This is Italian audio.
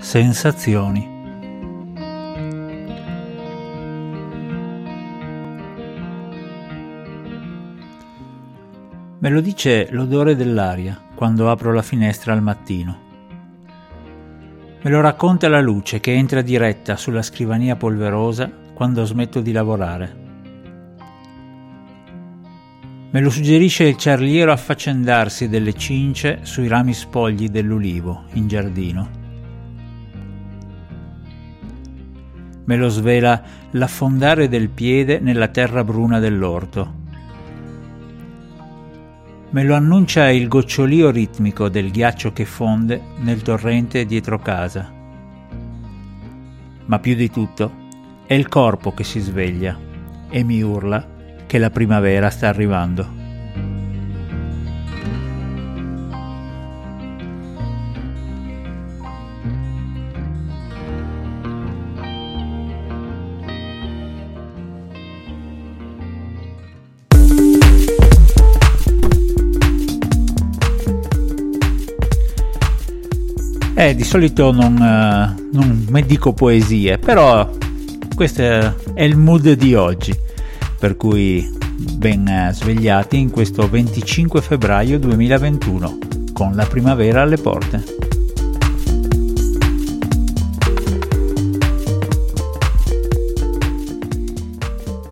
Sensazioni. Me lo dice l'odore dell'aria quando apro la finestra al mattino. Me lo racconta la luce che entra diretta sulla scrivania polverosa quando smetto di lavorare. Me lo suggerisce il ciarliero affaccendarsi delle cince sui rami spogli dell'ulivo in giardino. Me lo svela l'affondare del piede nella terra bruna dell'orto. Me lo annuncia il gocciolio ritmico del ghiaccio che fonde nel torrente dietro casa. Ma più di tutto è il corpo che si sveglia e mi urla che la primavera sta arrivando. Eh, di solito non, uh, non mi dico poesie, però questo è il mood di oggi, per cui ben eh, svegliati in questo 25 febbraio 2021, con la primavera alle porte.